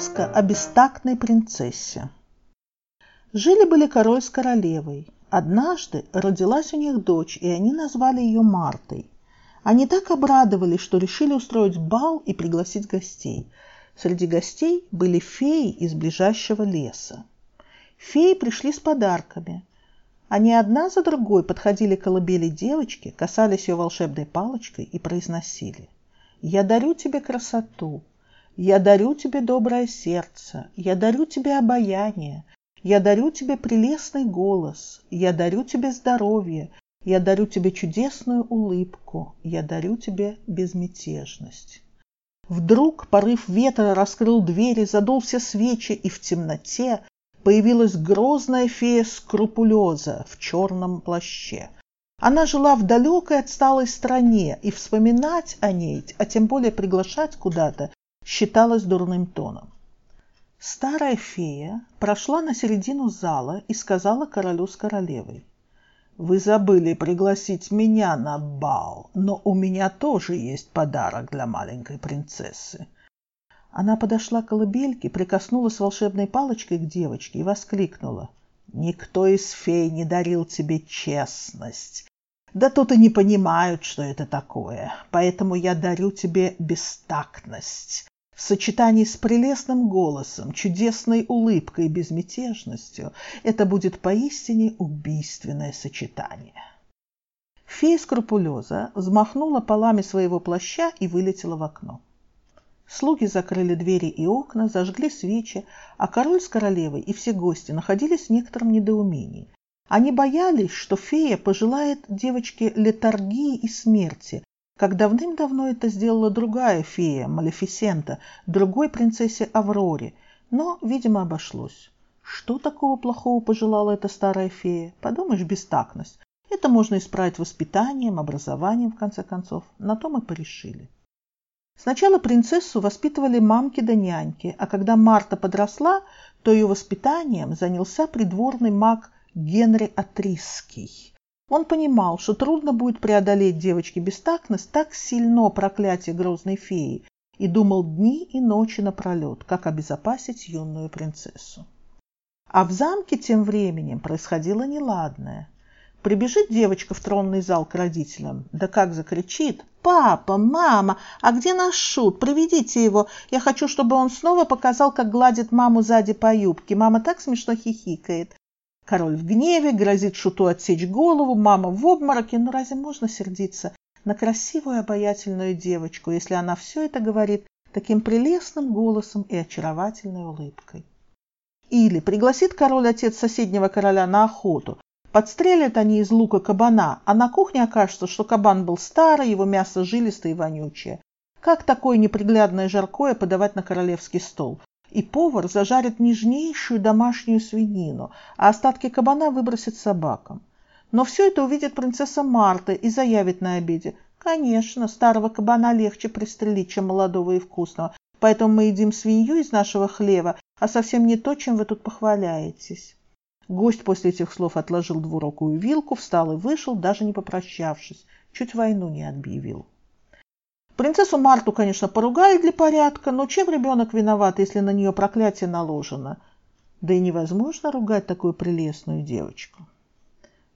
Сказка о бестактной принцессе. Жили-были король с королевой. Однажды родилась у них дочь, и они назвали ее Мартой. Они так обрадовались, что решили устроить бал и пригласить гостей. Среди гостей были феи из ближайшего леса. Феи пришли с подарками. Они одна за другой подходили к колыбели девочки, касались ее волшебной палочкой и произносили «Я дарю тебе красоту, я дарю тебе доброе сердце, я дарю тебе обаяние, я дарю тебе прелестный голос, я дарю тебе здоровье, я дарю тебе чудесную улыбку, я дарю тебе безмятежность. Вдруг порыв ветра раскрыл двери, задул все свечи, и в темноте появилась грозная фея Скрупулеза в черном плаще. Она жила в далекой отсталой стране, и вспоминать о ней, а тем более приглашать куда-то, считалось дурным тоном. Старая фея прошла на середину зала и сказала королю с королевой. «Вы забыли пригласить меня на бал, но у меня тоже есть подарок для маленькой принцессы». Она подошла к колыбельке, прикоснулась волшебной палочкой к девочке и воскликнула. «Никто из фей не дарил тебе честность. Да тут и не понимают, что это такое, поэтому я дарю тебе бестактность в сочетании с прелестным голосом, чудесной улыбкой и безмятежностью это будет поистине убийственное сочетание. Фея скрупулеза взмахнула полами своего плаща и вылетела в окно. Слуги закрыли двери и окна, зажгли свечи, а король с королевой и все гости находились в некотором недоумении. Они боялись, что фея пожелает девочке летаргии и смерти, как давным-давно это сделала другая фея, Малефисента, другой принцессе Авроре, но, видимо, обошлось. Что такого плохого пожелала эта старая фея? Подумаешь, бестактность. Это можно исправить воспитанием, образованием, в конце концов. На то мы порешили. Сначала принцессу воспитывали мамки да няньки, а когда Марта подросла, то ее воспитанием занялся придворный маг Генри Атрисский. Он понимал, что трудно будет преодолеть девочке бестактность так сильно проклятие грозной феи, и думал дни и ночи напролет, как обезопасить юную принцессу. А в замке тем временем происходило неладное. Прибежит девочка в тронный зал к родителям, да как закричит «Папа, мама, а где наш шут? Приведите его. Я хочу, чтобы он снова показал, как гладит маму сзади по юбке. Мама так смешно хихикает. Король в гневе, грозит шуту отсечь голову, мама в обмороке. Ну разве можно сердиться на красивую обаятельную девочку, если она все это говорит таким прелестным голосом и очаровательной улыбкой? Или пригласит король отец соседнего короля на охоту. Подстрелят они из лука кабана, а на кухне окажется, что кабан был старый, его мясо жилистое и вонючее. Как такое неприглядное жаркое подавать на королевский стол? И повар зажарит нежнейшую домашнюю свинину, а остатки кабана выбросит собакам. Но все это увидит принцесса Марта и заявит на обеде. Конечно, старого кабана легче пристрелить, чем молодого и вкусного, поэтому мы едим свинью из нашего хлева, а совсем не то, чем вы тут похваляетесь. Гость после этих слов отложил двурокую вилку, встал и вышел, даже не попрощавшись, чуть войну не объявил. Принцессу Марту, конечно, поругали для порядка, но чем ребенок виноват, если на нее проклятие наложено? Да и невозможно ругать такую прелестную девочку.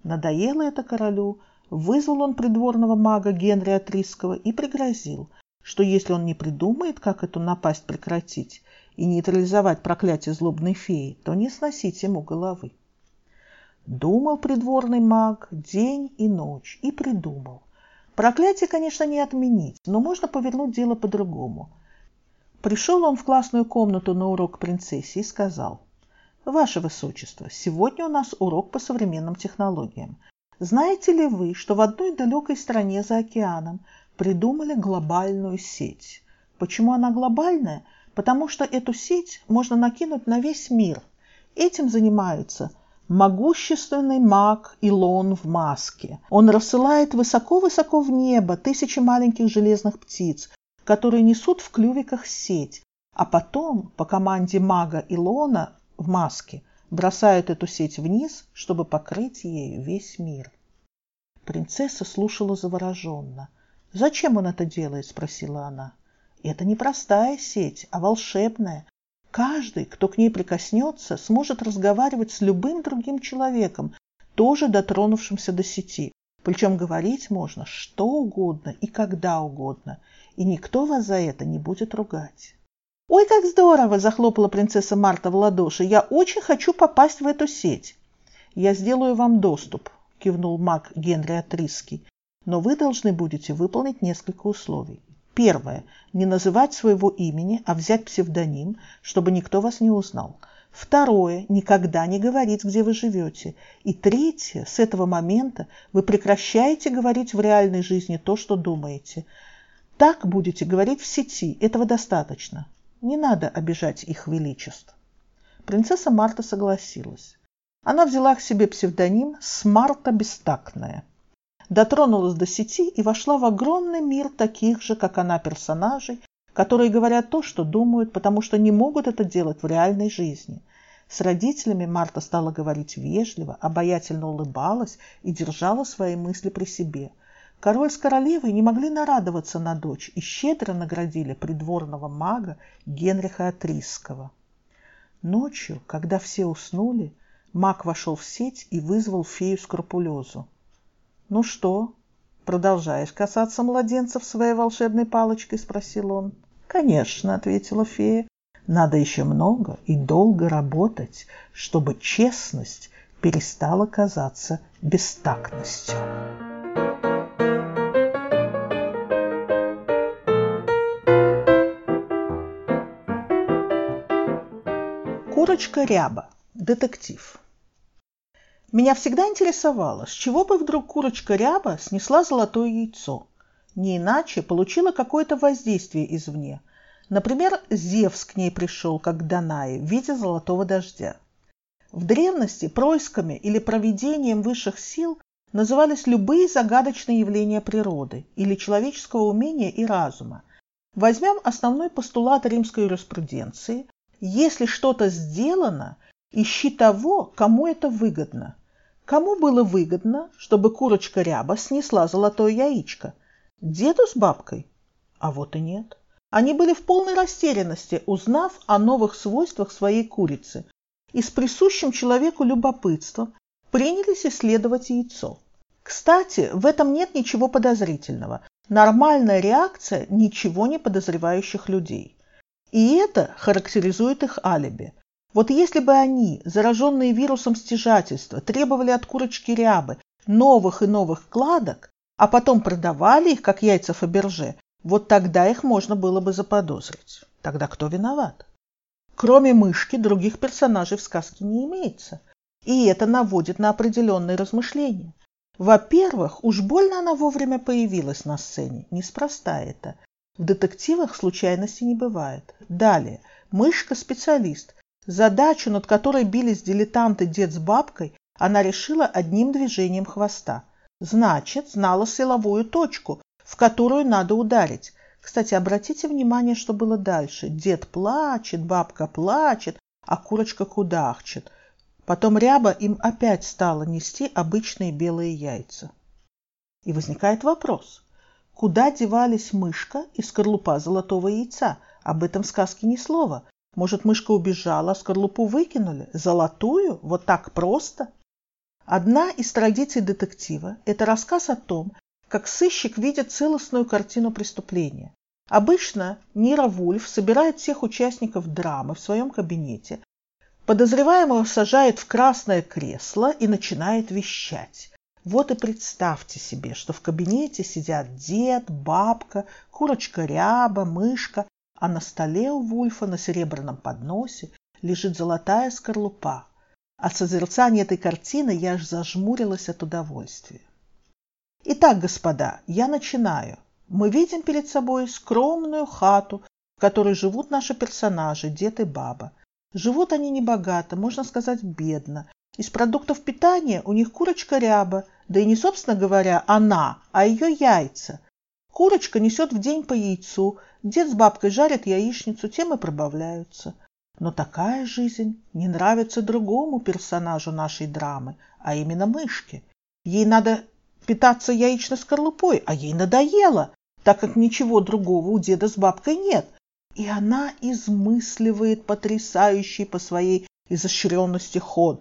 Надоело это королю, вызвал он придворного мага Генри Атрисского и пригрозил, что если он не придумает, как эту напасть прекратить и нейтрализовать проклятие злобной феи, то не сносить ему головы. Думал придворный маг день и ночь и придумал – Проклятие, конечно, не отменить, но можно повернуть дело по-другому. Пришел он в классную комнату на урок принцессе и сказал, «Ваше Высочество, сегодня у нас урок по современным технологиям. Знаете ли вы, что в одной далекой стране за океаном придумали глобальную сеть? Почему она глобальная? Потому что эту сеть можно накинуть на весь мир. Этим занимаются – Могущественный маг Илон в маске. Он рассылает высоко-высоко в небо тысячи маленьких железных птиц, которые несут в клювиках сеть, а потом по команде мага Илона в маске бросают эту сеть вниз, чтобы покрыть ею весь мир. Принцесса слушала завороженно. «Зачем он это делает?» – спросила она. «Это не простая сеть, а волшебная. Каждый, кто к ней прикоснется, сможет разговаривать с любым другим человеком, тоже дотронувшимся до сети. Причем говорить можно что угодно и когда угодно, и никто вас за это не будет ругать. «Ой, как здорово!» – захлопала принцесса Марта в ладоши. «Я очень хочу попасть в эту сеть!» «Я сделаю вам доступ», – кивнул маг Генри Атриский. «Но вы должны будете выполнить несколько условий. Первое – не называть своего имени, а взять псевдоним, чтобы никто вас не узнал. Второе – никогда не говорить, где вы живете. И третье – с этого момента вы прекращаете говорить в реальной жизни то, что думаете. Так будете говорить в сети, этого достаточно. Не надо обижать их величеств. Принцесса Марта согласилась. Она взяла к себе псевдоним «Смарта Бестактная». Дотронулась до сети и вошла в огромный мир таких же, как она, персонажей, которые говорят то, что думают, потому что не могут это делать в реальной жизни. С родителями Марта стала говорить вежливо, обаятельно улыбалась и держала свои мысли при себе – Король с королевой не могли нарадоваться на дочь и щедро наградили придворного мага Генриха Атрисского. Ночью, когда все уснули, маг вошел в сеть и вызвал фею Скрупулезу. «Ну что, продолжаешь касаться младенцев своей волшебной палочкой?» – спросил он. «Конечно», – ответила фея. «Надо еще много и долго работать, чтобы честность перестала казаться бестактностью». Курочка Ряба. Детектив. Меня всегда интересовало, с чего бы вдруг курочка Ряба снесла золотое яйцо. Не иначе получила какое-то воздействие извне. Например, Зевс к ней пришел, как к Данае, в виде золотого дождя. В древности происками или проведением высших сил назывались любые загадочные явления природы или человеческого умения и разума. Возьмем основной постулат римской юриспруденции если что-то сделано, ищи того, кому это выгодно. Кому было выгодно, чтобы курочка ряба снесла золотое яичко? Деду с бабкой? А вот и нет. Они были в полной растерянности, узнав о новых свойствах своей курицы, и с присущим человеку любопытством принялись исследовать яйцо. Кстати, в этом нет ничего подозрительного. Нормальная реакция ничего не подозревающих людей. И это характеризует их алиби. Вот если бы они, зараженные вирусом стяжательства, требовали от курочки рябы новых и новых кладок, а потом продавали их, как яйца Фаберже, вот тогда их можно было бы заподозрить. Тогда кто виноват? Кроме мышки, других персонажей в сказке не имеется. И это наводит на определенные размышления. Во-первых, уж больно она вовремя появилась на сцене. Неспроста это. В детективах случайности не бывает. Далее. Мышка – специалист. Задачу, над которой бились дилетанты дед с бабкой, она решила одним движением хвоста. Значит, знала силовую точку, в которую надо ударить. Кстати, обратите внимание, что было дальше. Дед плачет, бабка плачет, а курочка кудахчет. Потом ряба им опять стала нести обычные белые яйца. И возникает вопрос. Куда девались мышка и скорлупа золотого яйца? Об этом в сказке ни слова. Может, мышка убежала, а скорлупу выкинули? Золотую? Вот так просто? Одна из традиций детектива – это рассказ о том, как сыщик видит целостную картину преступления. Обычно Нира Вульф собирает всех участников драмы в своем кабинете, подозреваемого сажает в красное кресло и начинает вещать. Вот и представьте себе, что в кабинете сидят дед, бабка, курочка ряба, мышка, а на столе у Вульфа на серебряном подносе лежит золотая скорлупа. От созерцания этой картины я аж зажмурилась от удовольствия. Итак, господа, я начинаю. Мы видим перед собой скромную хату, в которой живут наши персонажи, дед и баба. Живут они небогато, можно сказать, бедно. Из продуктов питания у них курочка ряба, да и не, собственно говоря, она, а ее яйца. Курочка несет в день по яйцу, дед с бабкой жарят яичницу, тем и пробавляются. Но такая жизнь не нравится другому персонажу нашей драмы, а именно мышке. Ей надо питаться яичной скорлупой, а ей надоело, так как ничего другого у деда с бабкой нет. и она измысливает потрясающий по своей изощренности ход.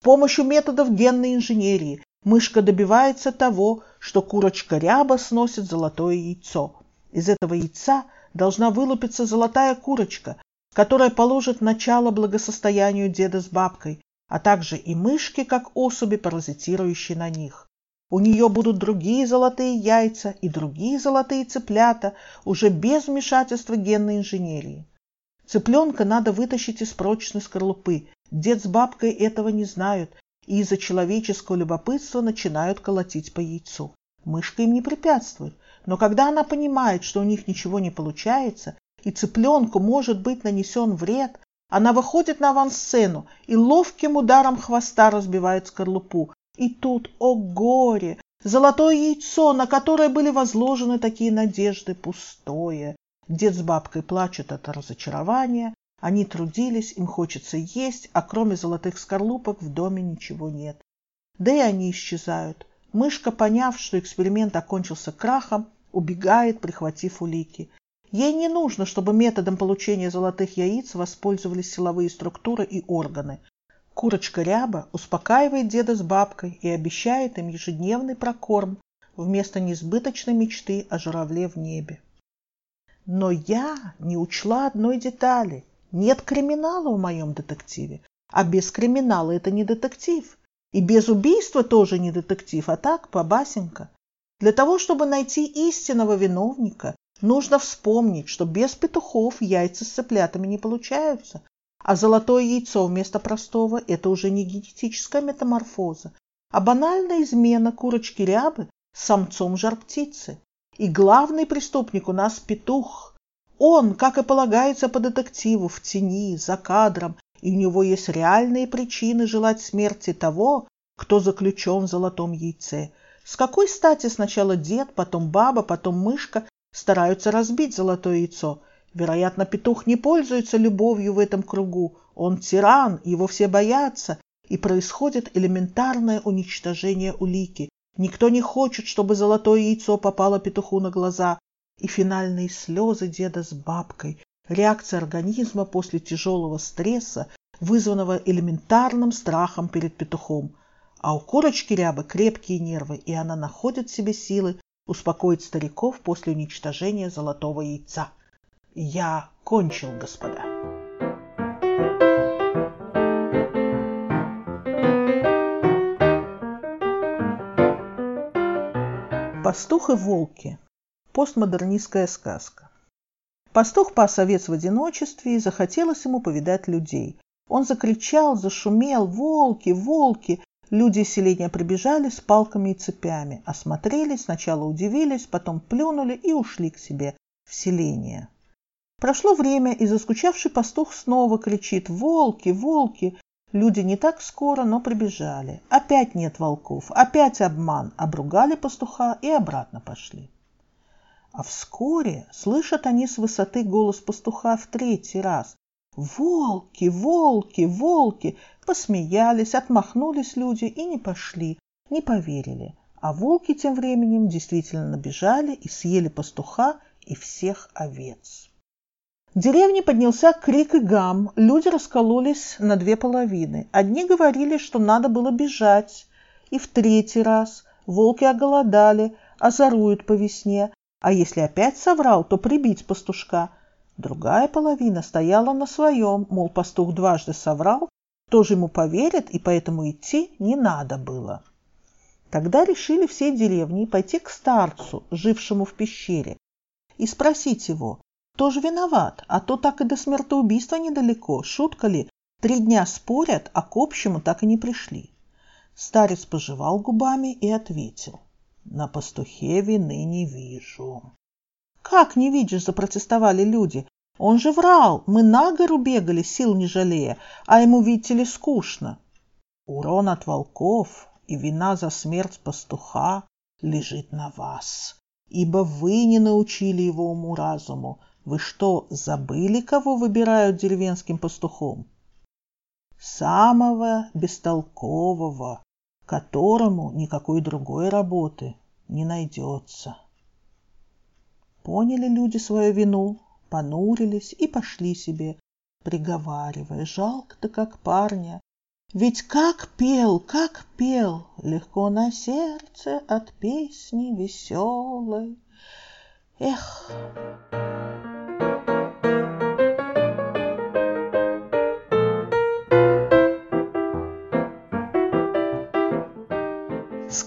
С помощью методов генной инженерии мышка добивается того, что курочка ряба сносит золотое яйцо. Из этого яйца должна вылупиться золотая курочка, которая положит начало благосостоянию деда с бабкой, а также и мышки, как особи, паразитирующие на них. У нее будут другие золотые яйца и другие золотые цыплята, уже без вмешательства генной инженерии. Цыпленка надо вытащить из прочной скорлупы. Дед с бабкой этого не знают и из-за человеческого любопытства начинают колотить по яйцу. Мышка им не препятствует, но когда она понимает, что у них ничего не получается, и цыпленку может быть нанесен вред, она выходит на авансцену и ловким ударом хвоста разбивает скорлупу. И тут, о горе, золотое яйцо, на которое были возложены такие надежды, пустое. Дед с бабкой плачут от разочарования, они трудились, им хочется есть, а кроме золотых скорлупок в доме ничего нет. Да и они исчезают. Мышка, поняв, что эксперимент окончился крахом, убегает, прихватив улики. Ей не нужно, чтобы методом получения золотых яиц воспользовались силовые структуры и органы. Курочка Ряба успокаивает деда с бабкой и обещает им ежедневный прокорм вместо несбыточной мечты о журавле в небе. Но я не учла одной детали. Нет криминала в моем детективе. А без криминала это не детектив. И без убийства тоже не детектив, а так, побасенька. Для того, чтобы найти истинного виновника, нужно вспомнить, что без петухов яйца с цыплятами не получаются, а золотое яйцо вместо простого – это уже не генетическая метаморфоза, а банальная измена курочки рябы с самцом жар-птицы. И главный преступник у нас петух. Он, как и полагается по детективу, в тени, за кадром, и у него есть реальные причины желать смерти того, кто заключен в золотом яйце – с какой стати сначала дед, потом баба, потом мышка стараются разбить золотое яйцо? Вероятно, петух не пользуется любовью в этом кругу. Он тиран, его все боятся, и происходит элементарное уничтожение улики. Никто не хочет, чтобы золотое яйцо попало петуху на глаза. И финальные слезы деда с бабкой, реакция организма после тяжелого стресса, вызванного элементарным страхом перед петухом – а у курочки рябы крепкие нервы, и она находит в себе силы успокоить стариков после уничтожения золотого яйца. Я кончил, господа. Пастух и волки. Постмодернистская сказка. Пастух пас овец в одиночестве, и захотелось ему повидать людей. Он закричал, зашумел «Волки! Волки!» Люди селения прибежали с палками и цепями, осмотрелись, сначала удивились, потом плюнули и ушли к себе в селение. Прошло время, и заскучавший пастух снова кричит «Волки! Волки!» Люди не так скоро, но прибежали. Опять нет волков, опять обман. Обругали пастуха и обратно пошли. А вскоре слышат они с высоты голос пастуха в третий раз. «Волки! Волки! Волки!» Посмеялись, отмахнулись люди и не пошли, не поверили. А волки тем временем действительно набежали и съели пастуха и всех овец. В деревне поднялся крик и гам. Люди раскололись на две половины. Одни говорили, что надо было бежать. И в третий раз волки оголодали, озоруют по весне. А если опять соврал, то прибить пастушка. Другая половина стояла на своем, мол, пастух дважды соврал, тоже ему поверят, и поэтому идти не надо было. Тогда решили всей деревни пойти к старцу, жившему в пещере, и спросить его, кто же виноват, а то так и до смертоубийства недалеко, шутка ли, три дня спорят, а к общему так и не пришли. Старец пожевал губами и ответил, на пастухе вины не вижу. «Как не видишь?» – запротестовали люди. Он же врал, мы на гору бегали, сил не жалея, а ему, видите ли, скучно. Урон от волков и вина за смерть пастуха лежит на вас, ибо вы не научили его уму-разуму. Вы что, забыли, кого выбирают деревенским пастухом? Самого бестолкового, которому никакой другой работы не найдется. Поняли люди свою вину, понурились и пошли себе, приговаривая, жалко-то как парня. Ведь как пел, как пел, легко на сердце от песни веселой. Эх!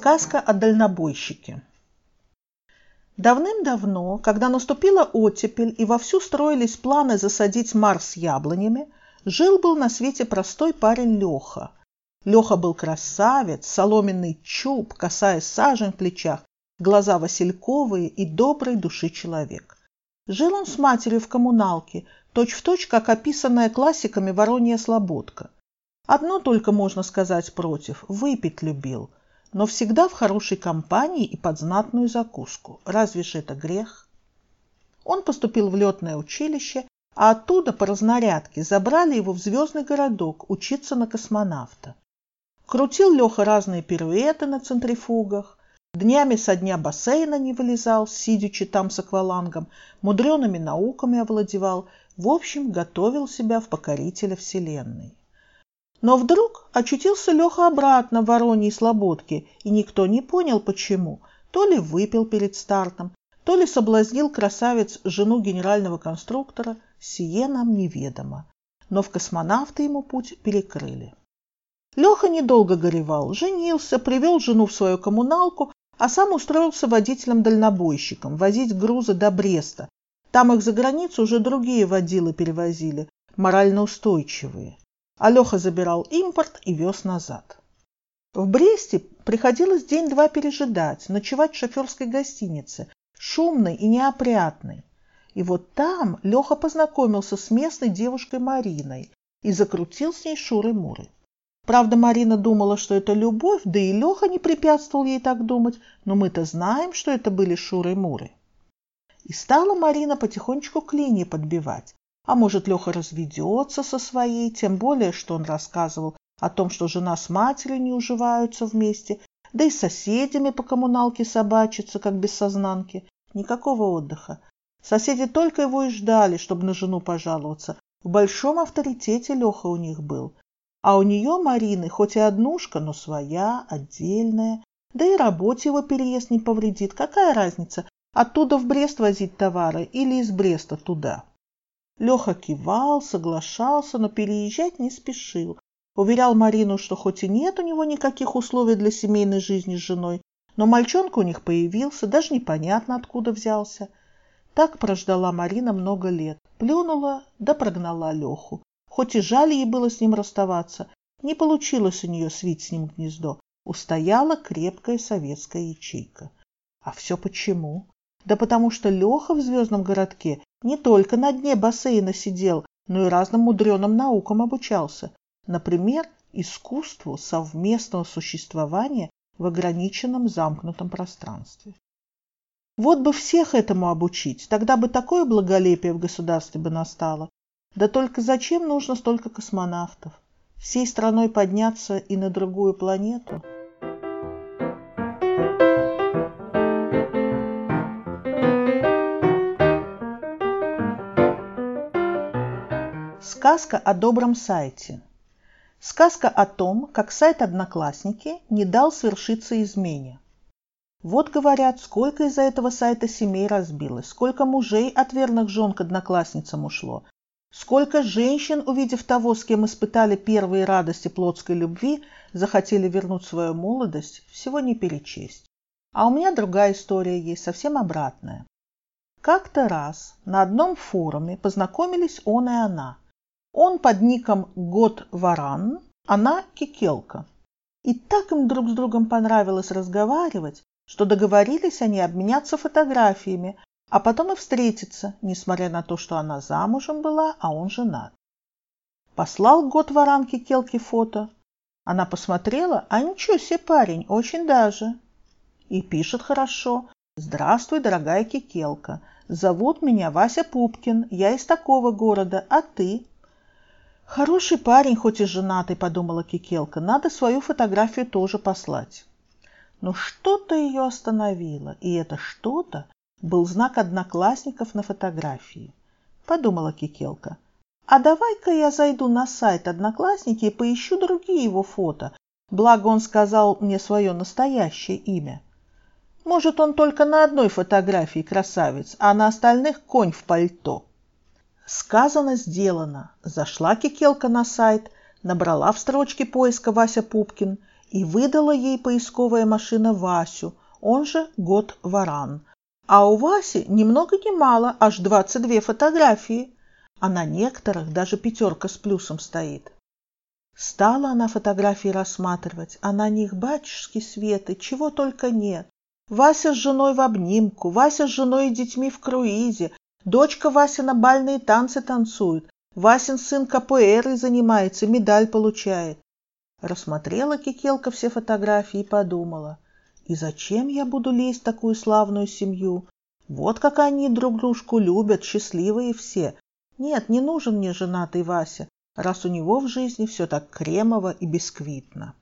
Сказка о дальнобойщике. Давным-давно, когда наступила оттепель и вовсю строились планы засадить Марс яблонями, жил-был на свете простой парень Леха. Леха был красавец, соломенный чуб, косая сажень в плечах, глаза васильковые и доброй души человек. Жил он с матерью в коммуналке, точь-в-точь, точь, как описанная классиками Воронья Слободка. Одно только можно сказать против – выпить любил – но всегда в хорошей компании и под знатную закуску. Разве ж это грех? Он поступил в летное училище, а оттуда по разнарядке забрали его в звездный городок учиться на космонавта. Крутил Леха разные пируэты на центрифугах, днями со дня бассейна не вылезал, сидячи там с аквалангом, мудреными науками овладевал, в общем, готовил себя в покорителя Вселенной. Но вдруг очутился Леха обратно в Вороньей Слободке, и никто не понял, почему. То ли выпил перед стартом, то ли соблазнил красавец жену генерального конструктора, сие нам неведомо. Но в космонавты ему путь перекрыли. Леха недолго горевал, женился, привел жену в свою коммуналку, а сам устроился водителем-дальнобойщиком, возить грузы до Бреста. Там их за границу уже другие водилы перевозили, морально устойчивые. Алеха забирал импорт и вез назад. В Бресте приходилось день-два пережидать, ночевать в шоферской гостинице, шумной и неопрятной. И вот там Леха познакомился с местной девушкой Мариной и закрутил с ней шуры-муры. Правда, Марина думала, что это любовь, да и Леха не препятствовал ей так думать, но мы-то знаем, что это были шуры-муры. И стала Марина потихонечку к линии подбивать. А может, Леха разведется со своей, тем более, что он рассказывал о том, что жена с матерью не уживаются вместе, да и с соседями по коммуналке собачатся, как без сознанки. Никакого отдыха. Соседи только его и ждали, чтобы на жену пожаловаться. В большом авторитете Леха у них был. А у нее, Марины, хоть и однушка, но своя, отдельная. Да и работе его переезд не повредит. Какая разница, оттуда в Брест возить товары или из Бреста туда? Леха кивал, соглашался, но переезжать не спешил. Уверял Марину, что хоть и нет у него никаких условий для семейной жизни с женой, но мальчонка у них появился, даже непонятно откуда взялся. Так прождала Марина много лет. Плюнула, да прогнала Леху. Хоть и жаль ей было с ним расставаться, не получилось у нее свить с ним гнездо. Устояла крепкая советская ячейка. А все почему? Да потому что Леха в звездном городке не только на дне бассейна сидел, но и разным мудреным наукам обучался. Например, искусству совместного существования в ограниченном замкнутом пространстве. Вот бы всех этому обучить, тогда бы такое благолепие в государстве бы настало. Да только зачем нужно столько космонавтов? Всей страной подняться и на другую планету – Сказка о добром сайте. Сказка о том, как сайт «Одноклассники» не дал свершиться измене. Вот, говорят, сколько из-за этого сайта семей разбилось, сколько мужей от верных жен к одноклассницам ушло, сколько женщин, увидев того, с кем испытали первые радости плотской любви, захотели вернуть свою молодость, всего не перечесть. А у меня другая история есть, совсем обратная. Как-то раз на одном форуме познакомились он и она – он под ником Год Варан, она Кикелка. И так им друг с другом понравилось разговаривать, что договорились они обменяться фотографиями, а потом и встретиться, несмотря на то, что она замужем была, а он женат. Послал год варан Кикелке фото. Она посмотрела, а ничего себе парень, очень даже. И пишет хорошо. Здравствуй, дорогая Кикелка. Зовут меня Вася Пупкин, я из такого города, а ты? Хороший парень, хоть и женатый, подумала Кикелка. Надо свою фотографию тоже послать. Но что-то ее остановило, и это что-то был знак одноклассников на фотографии. Подумала Кикелка. А давай-ка я зайду на сайт Одноклассники и поищу другие его фото. Благо он сказал мне свое настоящее имя. Может, он только на одной фотографии красавец, а на остальных конь в пальто. Сказано, сделано. Зашла Кикелка на сайт, набрала в строчке поиска Вася Пупкин и выдала ей поисковая машина Васю, он же Год Варан. А у Васи ни много ни мало, аж 22 фотографии а на некоторых даже пятерка с плюсом стоит. Стала она фотографии рассматривать, а на них батюшки светы, чего только нет. Вася с женой в обнимку, Вася с женой и детьми в круизе, дочка Вася на бальные танцы танцует, Васин сын КПР занимается, медаль получает. Рассмотрела Кикелка все фотографии и подумала, и зачем я буду лезть в такую славную семью? Вот как они друг дружку любят, счастливые все, нет, не нужен мне женатый Вася, раз у него в жизни все так кремово и бисквитно.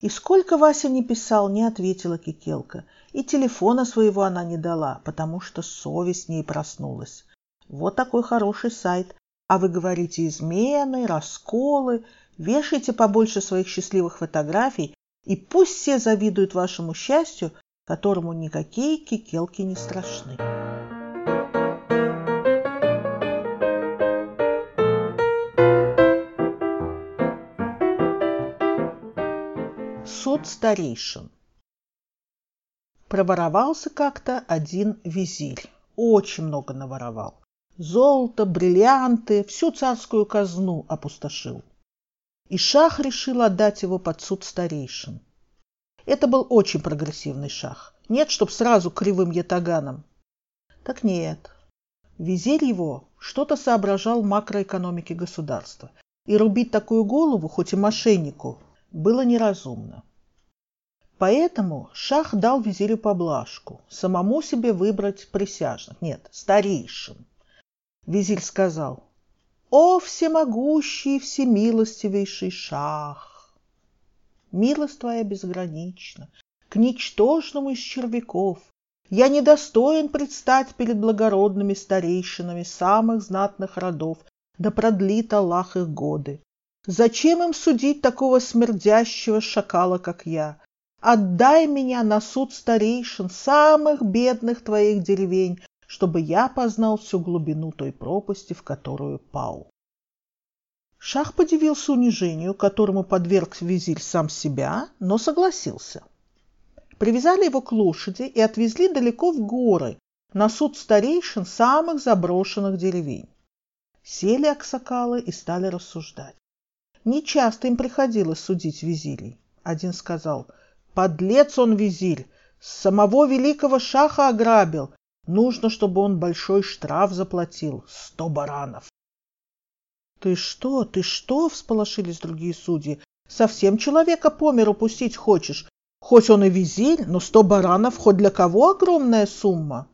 И сколько Вася не писал, не ответила Кикелка. И телефона своего она не дала, потому что совесть в ней проснулась. Вот такой хороший сайт. А вы говорите измены, расколы. Вешайте побольше своих счастливых фотографий, и пусть все завидуют вашему счастью, которому никакие кикелки не страшны. Суд старейшин. Проворовался как-то один визирь. Очень много наворовал. Золото, бриллианты, всю царскую казну опустошил. И шах решил отдать его под суд старейшин. Это был очень прогрессивный шах. Нет, чтоб сразу кривым ятаганом. Так нет. Визирь его что-то соображал макроэкономике государства. И рубить такую голову, хоть и мошеннику, было неразумно. Поэтому шах дал визирю поблажку, самому себе выбрать присяжных, нет, старейшин. Визирь сказал, «О, всемогущий, всемилостивейший шах! Милость твоя безгранична, к ничтожному из червяков. Я недостоин предстать перед благородными старейшинами самых знатных родов, да продлит Аллах их годы. Зачем им судить такого смердящего шакала, как я? Отдай меня на суд старейшин самых бедных твоих деревень, чтобы я познал всю глубину той пропасти, в которую пал. Шах подивился унижению, которому подверг визирь сам себя, но согласился. Привязали его к лошади и отвезли далеко в горы, на суд старейшин самых заброшенных деревень. Сели аксакалы и стали рассуждать. Нечасто им приходилось судить визирей. Один сказал – Подлец он, визирь, самого великого шаха ограбил. Нужно, чтобы он большой штраф заплатил. Сто баранов. Ты что, ты что? Всполошились другие судьи. Совсем человека по миру пустить хочешь? Хоть он и визирь, но сто баранов хоть для кого огромная сумма?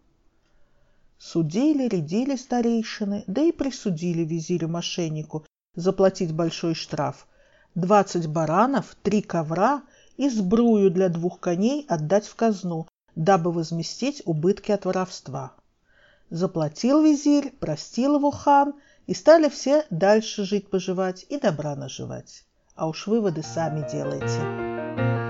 Судили, рядили старейшины, да и присудили визирю-мошеннику заплатить большой штраф. Двадцать баранов, три ковра и сбрую для двух коней отдать в казну, дабы возместить убытки от воровства. Заплатил визирь, простил его хан, и стали все дальше жить-поживать и добра наживать. А уж выводы сами делайте.